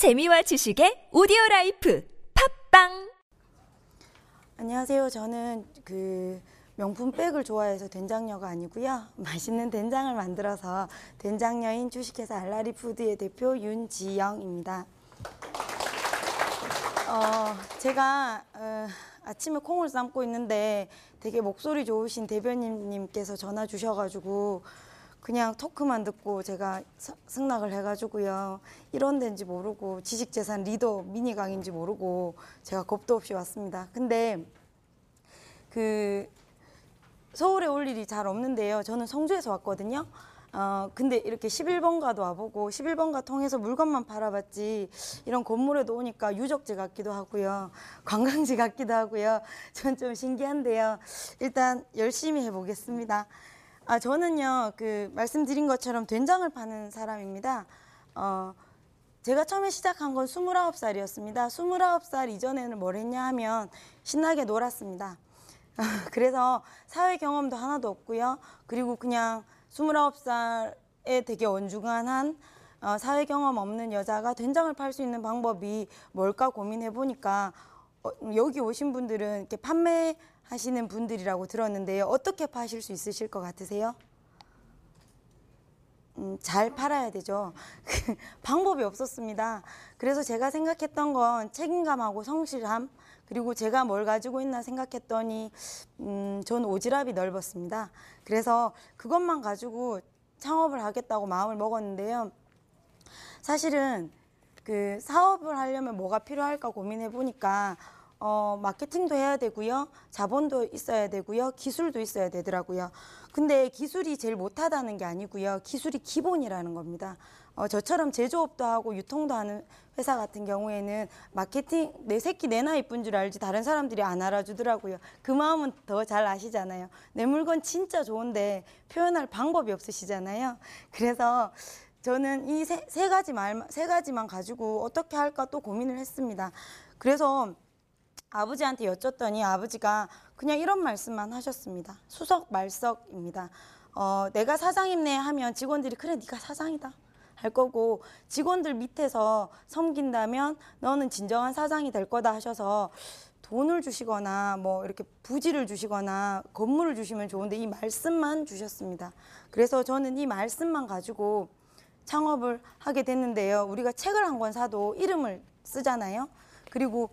재미와 지식의 오디오 라이프 팟빵 안녕하세요. 저는 그 명품 백을 좋아해서 된장녀가 아니고요. 맛있는 된장을 만들어서 된장녀인 주식회사 알라리 푸드의 대표 윤지영입니다. 어, 제가 어, 아침에 콩을 삶고 있는데 되게 목소리 좋으신 대변인님께서 전화 주셔가지고 그냥 토크만 듣고 제가 서- 승낙을 해가지고요. 이런 데인지 모르고 지식재산 리더 미니 강인지 모르고 제가 겁도 없이 왔습니다. 근데 그 서울에 올 일이 잘 없는데요. 저는 성주에서 왔거든요. 어, 근데 이렇게 11번가도 와보고 11번가 통해서 물건만 팔아봤지 이런 건물에도 오니까 유적지 같기도 하고요. 관광지 같기도 하고요. 전 좀 신기한데요. 일단 열심히 해보겠습니다. 아, 저는요, 그, 말씀드린 것처럼 된장을 파는 사람입니다. 어, 제가 처음에 시작한 건 29살이었습니다. 29살 이전에는 뭘 했냐 하면 신나게 놀았습니다. 그래서 사회 경험도 하나도 없고요. 그리고 그냥 29살에 되게 원중한 어, 사회 경험 없는 여자가 된장을 팔 수 있는 방법이 뭘까 고민해 보니까 어, 여기 오신 분들은 이렇게 판매 하시는 분들이라고 들었는데요. 어떻게 파실 수 있으실 것 같으세요? 음, 잘 팔아야 되죠. 방법이 없었습니다. 그래서 제가 생각했던 건 책임감하고 성실함, 그리고 제가 뭘 가지고 있나 생각했더니, 음, 전 오지랖이 넓었습니다. 그래서 그것만 가지고 창업을 하겠다고 마음을 먹었는데요. 사실은 그 사업을 하려면 뭐가 필요할까 고민해 보니까 어, 마케팅도 해야 되고요. 자본도 있어야 되고요. 기술도 있어야 되더라고요. 근데 기술이 제일 못하다는 게 아니고요. 기술이 기본이라는 겁니다. 어, 저처럼 제조업도 하고 유통도 하는 회사 같은 경우에는 마케팅 내 새끼 내 나 이쁜 줄 알지 다른 사람들이 안 알아주더라고요. 그 마음은 더 잘 아시잖아요. 내 물건 진짜 좋은데 표현할 방법이 없으시잖아요. 그래서 저는 이 세 가지 말, 세 가지만 가지고 어떻게 할까 또 고민을 했습니다. 그래서 아버지한테 여쭸더니 아버지가 그냥 이런 말씀만 하셨습니다. 수석 말석입니다. 어, 내가 사장이네 하면 직원들이 그래 네가 사장이다 할 거고 직원들 밑에서 섬긴다면 너는 진정한 사장이 될 거다 하셔서 돈을 주시거나 뭐 이렇게 부지를 주시거나 건물을 주시면 좋은데 이 말씀만 주셨습니다. 그래서 저는 이 말씀만 가지고 창업을 하게 됐는데요. 우리가 책을 한 권 사도 이름을 쓰잖아요. 그리고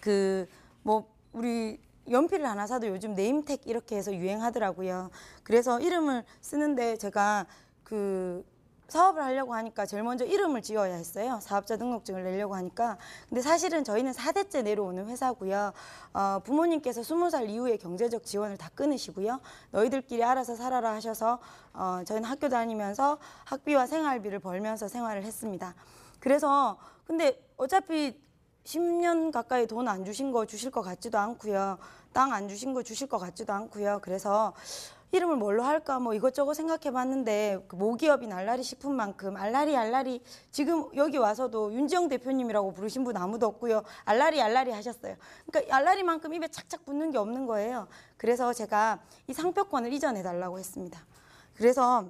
그 뭐 우리 연필을 하나 사도 요즘 네임택 이렇게 해서 유행하더라고요. 그래서 이름을 쓰는데 제가 그 사업을 하려고 하니까 제일 먼저 이름을 지어야 했어요. 사업자 등록증을 내려고 하니까. 근데 사실은 저희는 4대째 내려오는 회사고요. 어, 부모님께서 20살 이후에 경제적 지원을 다 끊으시고요. 너희들끼리 알아서 살아라 하셔서 어, 저희는 학교 다니면서 학비와 생활비를 벌면서 생활을 했습니다. 그래서 근데 어차피 10년 가까이 돈 안 주신 거 주실 것 같지도 않고요. 땅 안 주신 거 주실 것 같지도 않고요. 그래서 이름을 뭘로 할까 뭐 이것저것 생각해 봤는데 그 모기업인 알라리 식품만큼 알라리 알라리 지금 여기 와서도 윤지영 대표님이라고 부르신 분 아무도 없고요. 알라리 알라리 하셨어요. 그러니까 알라리만큼 입에 착착 붙는 게 없는 거예요. 그래서 제가 이 상표권을 이전해 달라고 했습니다. 그래서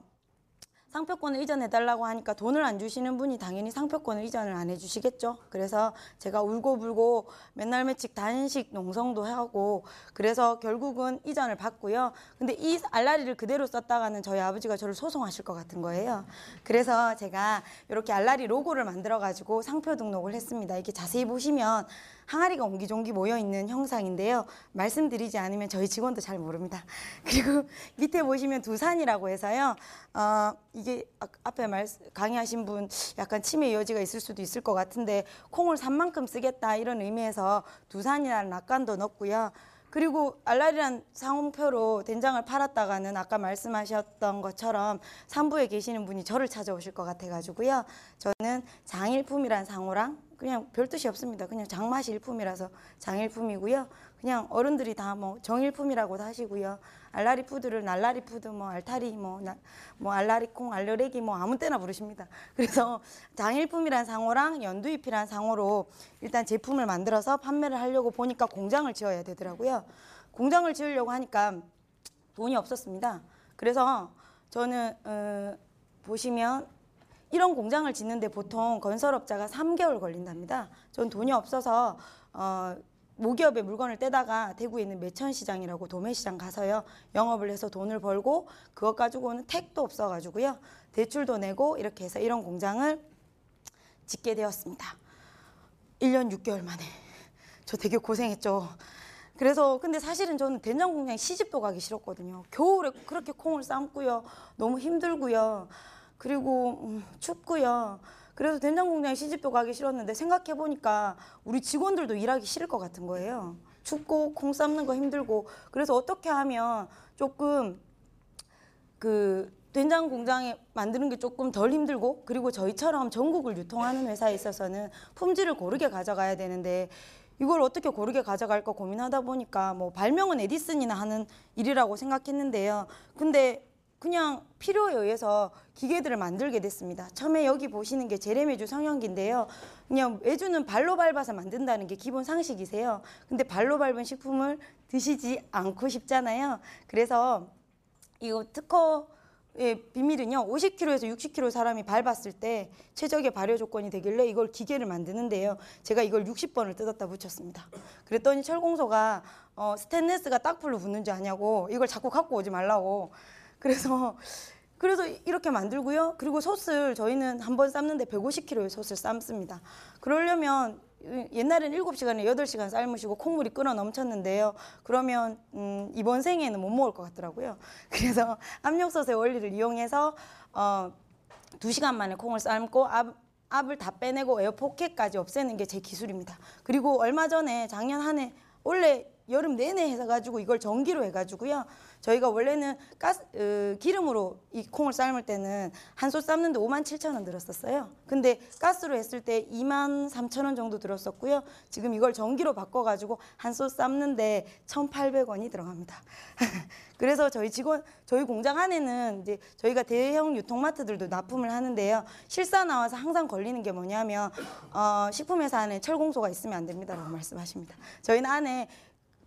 상표권을 이전해 달라고 하니까 돈을 안 주시는 분이 당연히 상표권을 이전을 안 해주시겠죠. 그래서 제가 울고불고 맨날 매직 단식 농성도 하고 그래서 결국은 이전을 받고요. 근데 이 알라리를 그대로 썼다가는 저희 아버지가 저를 소송하실 것 같은 거예요. 그래서 제가 이렇게 알라리 로고를 만들어 가지고 상표 등록을 했습니다. 이렇게 자세히 보시면 항아리가 옹기종기 모여 있는 형상인데요. 말씀드리지 않으면 저희 직원도 잘 모릅니다. 그리고 밑에 보시면 두산이라고 해서요. 어, 이게 아- 앞에 말 강의하신 분 약간 치매 여지가 있을 수도 있을 것 같은데 콩을 산 만큼 쓰겠다 이런 의미에서 두산이라는 낙관도 넣었고요. 그리고 알라리란 상호표로 된장을 팔았다가는 아까 말씀하셨던 것처럼 산부에 계시는 분이 저를 찾아오실 것 같아가지고요. 저는 장일품이란 상호랑 그냥 별 뜻이 없습니다. 그냥 장맛이 일품이라서 장일품이고요. 그냥 어른들이 다 뭐 정일품이라고도 하시고요. 알라리 푸드를 날라리 푸드, 뭐 알타리, 뭐, 나- 뭐 알라리 콩, 알려레기 뭐 아무 때나 부르십니다. 그래서 장일품이란 상호랑 연두잎이란 상호로 일단 제품을 만들어서 판매를 하려고 보니까 공장을 지어야 되더라고요. 공장을 지으려고 하니까 돈이 없었습니다. 그래서 저는 어, 보시면 이런 공장을 짓는데 보통 건설업자가 3개월 걸린답니다. 전 돈이 없어서 어, 모기업에 물건을 떼다가 대구에 있는 매천시장이라고 도매시장 가서요 영업을 해서 돈을 벌고 그것 가지고는 택도 없어가지고요 대출도 내고 이렇게 해서 이런 공장을 짓게 되었습니다. 1년 6개월 만에 저 되게 고생했죠. 그래서 근데 사실은 저는 된장 공장에 시집도 가기 싫었거든요. 겨울에 그렇게 콩을 삶고요. 너무 힘들고요. 그리고 음, 춥고요. 그래서 된장 공장에 시집도 가기 싫었는데 생각해 보니까 우리 직원들도 일하기 싫을 것 같은 거예요. 춥고 콩 삶는 거 힘들고 그래서 어떻게 하면 조금 그 된장 공장에 만드는 게 조금 덜 힘들고 그리고 저희처럼 전국을 유통하는 회사에 있어서는 품질을 고르게 가져가야 되는데 이걸 어떻게 고르게 가져갈까 고민하다 보니까 뭐 발명은 에디슨이나 하는 일이라고 생각했는데요. 근데 그냥 필요에 의해서 기계들을 만들게 됐습니다. 처음에 여기 보시는 게 제레메주 성형기인데요. 그냥 외주는 발로 밟아서 만든다는 게 기본 상식이세요. 근데 발로 밟은 식품을 드시지 않고 싶잖아요. 그래서 이거 특허의 비밀은요. 50kg에서 60kg 사람이 밟았을 때 최적의 발효 조건이 되길래 이걸 기계를 만드는데요. 제가 이걸 60번을 뜯었다 붙였습니다. 그랬더니 철공소가 어, 스테인레스가 딱풀로 붙는 줄 아냐고 이걸 자꾸 갖고 오지 말라고. 그래서 그래서 이렇게 만들고요. 그리고 솥을 저희는 한 번 삶는데 150kg의 솥을 삶습니다. 그러려면 옛날엔 7시간에 8시간 삶으시고 콩물이 끓어 넘쳤는데요. 그러면 음, 이번 생에는 못 먹을 것 같더라고요. 그래서 압력솥의 원리를 이용해서 어, 2시간 만에 콩을 삶고 압, 압을 다 빼내고 에어포켓까지 없애는 게 제 기술입니다. 그리고 얼마 전에 작년 한 해 원래 여름 내내 해가지고 이걸 전기로 해가지고요. 저희가 원래는 가스 어, 기름으로 이 콩을 삶을 때는 한솥 삶는데 5만 7천 원 들었었어요. 근데 가스로 했을 때 2만 3천 원 정도 들었었고요. 지금 이걸 전기로 바꿔가지고 한솥 삶는데 1,800원이 들어갑니다. 그래서 저희 직원 저희 공장 안에는 이제 저희가 대형 유통마트들도 납품을 하는데요. 실사 나와서 항상 걸리는 게 뭐냐면 어, 식품회사 안에 철공소가 있으면 안 됩니다라고 말씀하십니다. 저희는 안에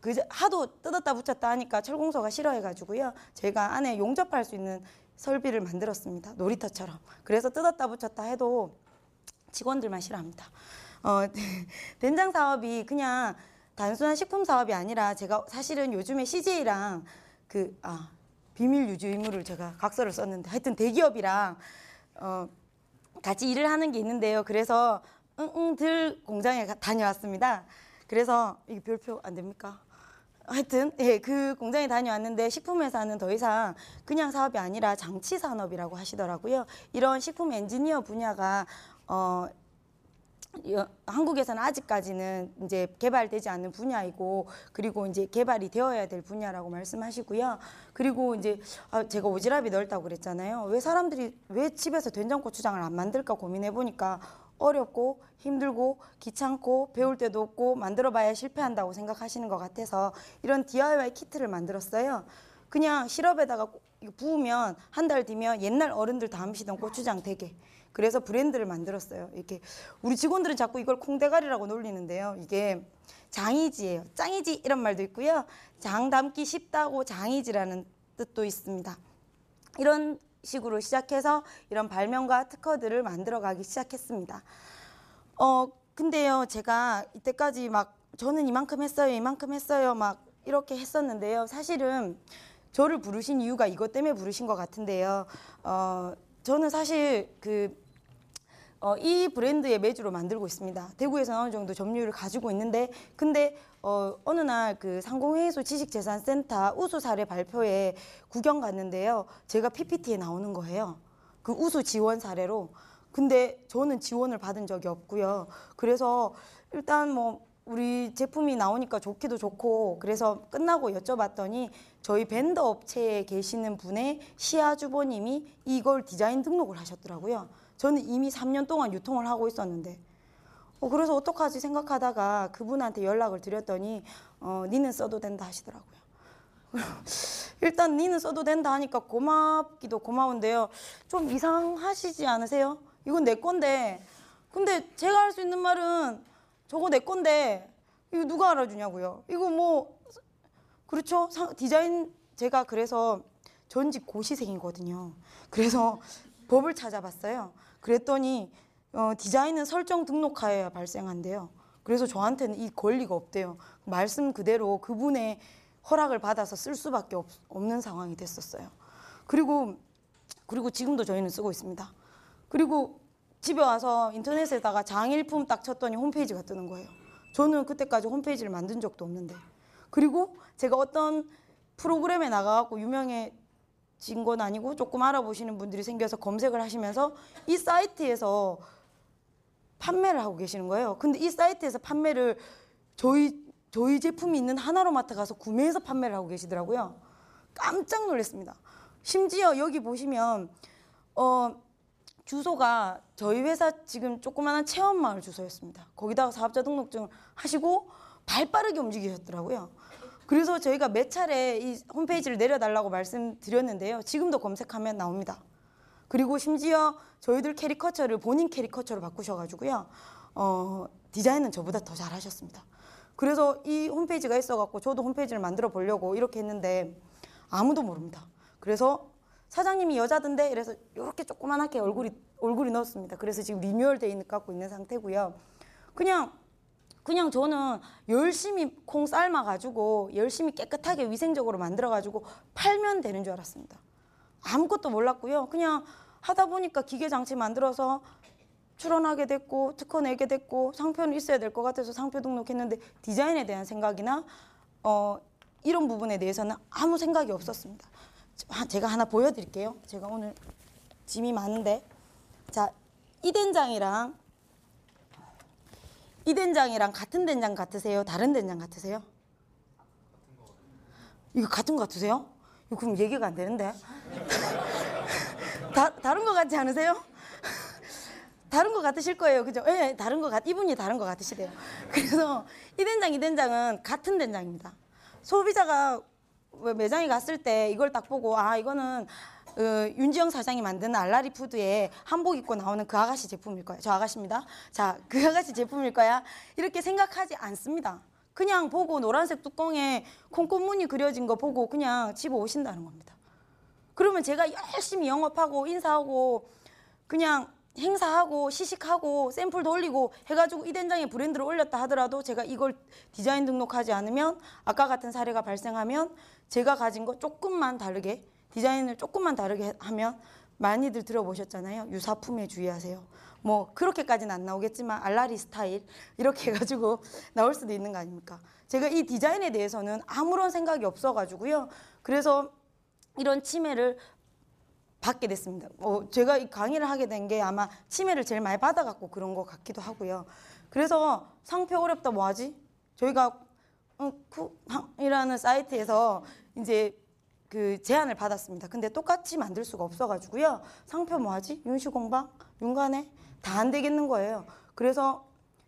그 하도 뜯었다 붙였다 하니까 철공소가 싫어해가지고요. 저희가 안에 용접할 수 있는 설비를 만들었습니다. 놀이터처럼. 그래서 뜯었다 붙였다 해도 직원들만 싫어합니다. 어, 된장 사업이 그냥 단순한 식품 사업이 아니라 제가 사실은 요즘에 CJ랑 그 아, 비밀 유지 의무를 제가 각서를 썼는데 하여튼 대기업이랑 어, 같이 일을 하는 게 있는데요. 그래서 응응들 공장에 가- 다녀왔습니다. 그래서 이게 별표 안 됩니까? 하여튼 예, 그 공장에 다녀왔는데 식품회사는 더 이상 그냥 사업이 아니라 장치 산업이라고 하시더라고요. 이런 식품 엔지니어 분야가 어 여- 한국에서는 아직까지는 이제 개발되지 않는 분야이고 그리고 이제 개발이 되어야 될 분야라고 말씀하시고요. 그리고 이제 아, 제가 오지랖이 넓다고 그랬잖아요. 왜 사람들이 왜 집에서 된장 고추장을 안 만들까 고민해 보니까 어렵고 힘들고 귀찮고 배울 때도 없고 만들어봐야 실패한다고 생각하시는 것 같아서 이런 DIY 키트를 만들었어요. 그냥 시럽에다가 부으면 한 달 뒤면 옛날 어른들 다 하시던 고추장 되게. 그래서 브랜드를 만들었어요. 이렇게 우리 직원들은 자꾸 이걸 콩대가리라고 놀리는데요. 이게 장이지예요. 짱이지 이런 말도 있고요. 장 담기 쉽다고 장이지라는 뜻도 있습니다. 이런 식으로 시작해서 이런 발명과 특허들을 만들어가기 시작했습니다. 어 근데요 제가 이때까지 막 저는 이만큼 했어요 이만큼 했어요 막 이렇게 했었는데요 사실은 저를 부르신 이유가 이것 때문에 부르신 것 같은데요 어 저는 사실 그 어, 이 브랜드의 매주로 만들고 있습니다. 대구에서 어느 정도 점유율을 가지고 있는데, 근데 어, 어느 날 그 상공회의소 지식재산센터 우수 사례 발표에 구경 갔는데요. 제가 PPT에 나오는 거예요. 그 우수 지원 사례로. 근데 저는 지원을 받은 적이 없고요. 그래서 일단 뭐 우리 제품이 나오니까 좋기도 좋고 그래서 끝나고 여쭤봤더니 저희 벤더 업체에 계시는 분의 시아 주보님이 이걸 디자인 등록을 하셨더라고요. 저는 이미 3년 동안 유통을 하고 있었는데 어, 그래서 어떡하지 생각하다가 그분한테 연락을 드렸더니 어, 니는 써도 된다 하시더라고요. 일단 니는 써도 된다 하니까 고맙기도 고마운데요. 좀 이상하시지 않으세요? 이건 내 건데. 근데 제가 할 수 있는 말은 저거 내 건데 이거 누가 알아주냐고요. 이거 뭐 그렇죠. 상- 디자인 제가 그래서 전직 고시생이거든요. 그래서 법을 찾아봤어요. 그랬더니 어, 디자인은 설정 등록하여야 발생한대요. 그래서 저한테는 이 권리가 없대요. 말씀 그대로 그분의 허락을 받아서 쓸 수밖에 없, 없는 상황이 됐었어요. 그리고 그리고 지금도 저희는 쓰고 있습니다. 그리고 집에 와서 인터넷에다가 장일품 딱 쳤더니 홈페이지가 뜨는 거예요. 저는 그때까지 홈페이지를 만든 적도 없는데. 그리고 제가 어떤 프로그램에 나가갖고 유명해 진건 아니고 조금 알아보시는 분들이 생겨서 검색을 하시면서 이 사이트에서 판매를 하고 계시는 거예요. 근데 이 사이트에서 판매를 저희 저희 제품이 있는 하나로마트 가서 구매해서 판매를 하고 계시더라고요. 깜짝 놀랐습니다. 심지어 여기 보시면 어 주소가 저희 회사 지금 조그마한 체험 마을 주소였습니다. 거기다가 사업자 등록증을 하시고 발빠르게 움직이셨더라고요. 그래서 저희가 몇 차례 이 홈페이지를 내려달라고 말씀드렸는데요. 지금도 검색하면 나옵니다. 그리고 심지어 저희들 캐리커처를 본인 캐리커처로 바꾸셔가지고요. 어, 디자인은 저보다 더 잘하셨습니다. 그래서 이 홈페이지가 있어갖고 저도 홈페이지를 만들어 보려고 이렇게 했는데 아무도 모릅니다. 그래서 사장님이 여자던데 이래서 이렇게 조그만하게 얼굴이 얼굴이 넣었습니다. 그래서 지금 리뉴얼 돼 있는 갖고 있는 상태고요. 그냥 그냥 저는 열심히 콩 삶아 가지고 열심히 깨끗하게 위생적으로 만들어 가지고 팔면 되는 줄 알았습니다. 아무것도 몰랐고요. 그냥 하다 보니까 기계 장치 만들어서 출원하게 됐고 특허 내게 됐고 상표는 있어야 될 것 같아서 상표 등록했는데 디자인에 대한 생각이나 어, 이런 부분에 대해서는 아무 생각이 없었습니다. 자, 제가 하나 보여드릴게요. 제가 오늘 짐이 많은데 자 이 된장이랑 이 된장이랑 같은 된장 같으세요? 다른 된장 같으세요? 이거 같은 거 같으세요? 이거 그럼 얘기가 안 되는데 다, 다른 거 같지 않으세요? 다른 거 같으실 거예요. 그죠? 예, 네, 다른 거 같, 이분이 다른 거 같으시대요. 그래서 이 된장, 이 된장은 같은 된장입니다. 소비자가 매장에 갔을 때 이걸 딱 보고, 아, 이거는 어, 윤지영 사장이 만든 알라리 푸드에 한복 입고 나오는 그 아가씨 제품일 거야. 저 아가씨입니다. 자, 그 아가씨 제품일 거야. 이렇게 생각하지 않습니다. 그냥 보고 노란색 뚜껑에 콩고무늬 그려진 거 보고 그냥 집어 오신다는 겁니다. 그러면 제가 열심히 영업하고 인사하고 그냥 행사하고 시식하고 샘플도 올리고 해가지고 이 된장에 브랜드를 올렸다 하더라도 제가 이걸 디자인 등록하지 않으면 아까 같은 사례가 발생하면 제가 가진 거 조금만 다르게 디자인을 조금만 다르게 하면 많이들 들어보셨잖아요. 유사품에 주의하세요. 뭐 그렇게까지는 안 나오겠지만 알라리 스타일 이렇게 해가지고 나올 수도 있는 거 아닙니까? 제가 이 디자인에 대해서는 아무런 생각이 없어가지고요. 그래서 이런 침해를 받게 됐습니다. 어, 제가 이 강의를 하게 된 게 아마 침해를 제일 많이 받아갖고 그런 것 같기도 하고요. 그래서 상표 어렵다 뭐하지? 저희가 어, 쿠 이라는 사이트에서 이제 그 제안을 받았습니다. 근데 똑같이 만들 수가 없어가지고요. 상표 뭐하지? 윤시공방? 윤관에? 다 안 되겠는 거예요. 그래서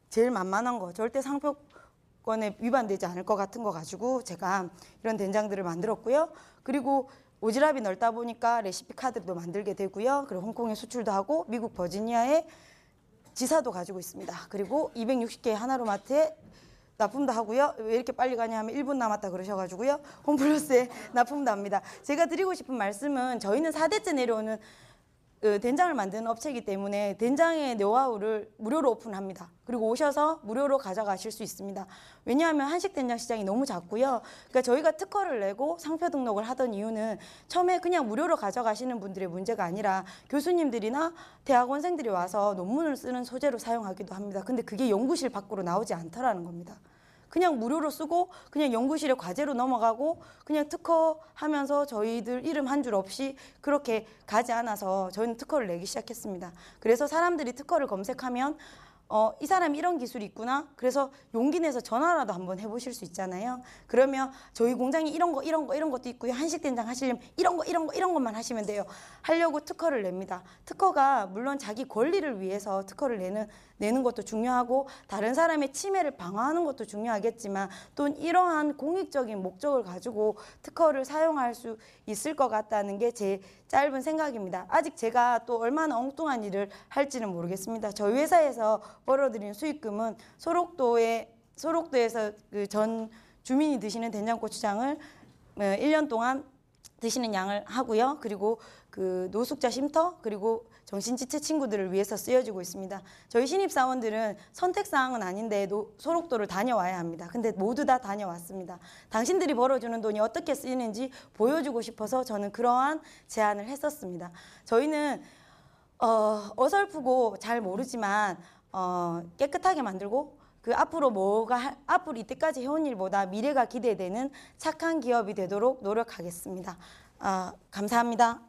제일 만만한 거 절대 상표권에 위반되지 않을 것 같은 거 가지고 제가 이런 된장들을 만들었고요. 그리고 오지랖이 넓다 보니까 레시피 카드도 만들게 되고요. 그리고 홍콩에 수출도 하고 미국 버지니아에 지사도 가지고 있습니다. 그리고 260개 하나로마트에 납품도 하고요. 왜 이렇게 빨리 가냐 하면 1분 남았다 그러셔가지고요. 홈플러스에 납품도 합니다. 제가 드리고 싶은 말씀은 저희는 4대째 내려오는 그 된장을 만드는 업체이기 때문에 된장의 노하우를 무료로 오픈합니다. 그리고 오셔서 무료로 가져가실 수 있습니다. 왜냐하면 한식 된장 시장이 너무 작고요. 그러니까 저희가 특허를 내고 상표 등록을 하던 이유는 처음에 그냥 무료로 가져가시는 분들의 문제가 아니라 교수님들이나 대학원생들이 와서 논문을 쓰는 소재로 사용하기도 합니다. 근데 그게 연구실 밖으로 나오지 않더라는 겁니다. 그냥 무료로 쓰고 그냥 연구실에 과제로 넘어가고 그냥 특허 하면서 저희들 이름 한 줄 없이 그렇게 가지 않아서 저희는 특허를 내기 시작했습니다. 그래서 사람들이 특허를 검색하면 어, 이 사람이 이런 기술이 있구나. 그래서 용기 내서 전화라도 한번 해보실 수 있잖아요. 그러면 저희 공장이 이런 거, 이런 거, 이런 것도 있고요. 한식 된장 하시려면 이런 거, 이런 거, 이런 것만 하시면 돼요. 하려고 특허를 냅니다. 특허가 물론 자기 권리를 위해서 특허를 내는, 내는 것도 중요하고 다른 사람의 침해를 방어하는 것도 중요하겠지만 또 이러한 공익적인 목적을 가지고 특허를 사용할 수 있을 것 같다는 게 제 짧은 생각입니다. 아직 제가 또 얼마나 엉뚱한 일을 할지는 모르겠습니다. 저희 회사에서 벌어들인 수익금은 소록도에 소록도에서 그 전 주민이 드시는 된장고추장을 1년 어, 동안 드시는 양을 하고요. 그리고 그 노숙자 쉼터 그리고 정신지체 친구들을 위해서 쓰여지고 있습니다. 저희 신입사원들은 선택사항은 아닌데 노- 소록도를 다녀와야 합니다. 근데 모두 다 다녀왔습니다. 당신들이 벌어주는 돈이 어떻게 쓰이는지 보여주고 싶어서 저는 그러한 제안을 했었습니다. 저희는 어, 어설프고 잘 모르지만 어, 깨끗하게 만들고 그 앞으로 뭐가 할- 앞으로 이때까지 해온 일보다 미래가 기대되는 착한 기업이 되도록 노력하겠습니다. 아, 감사합니다.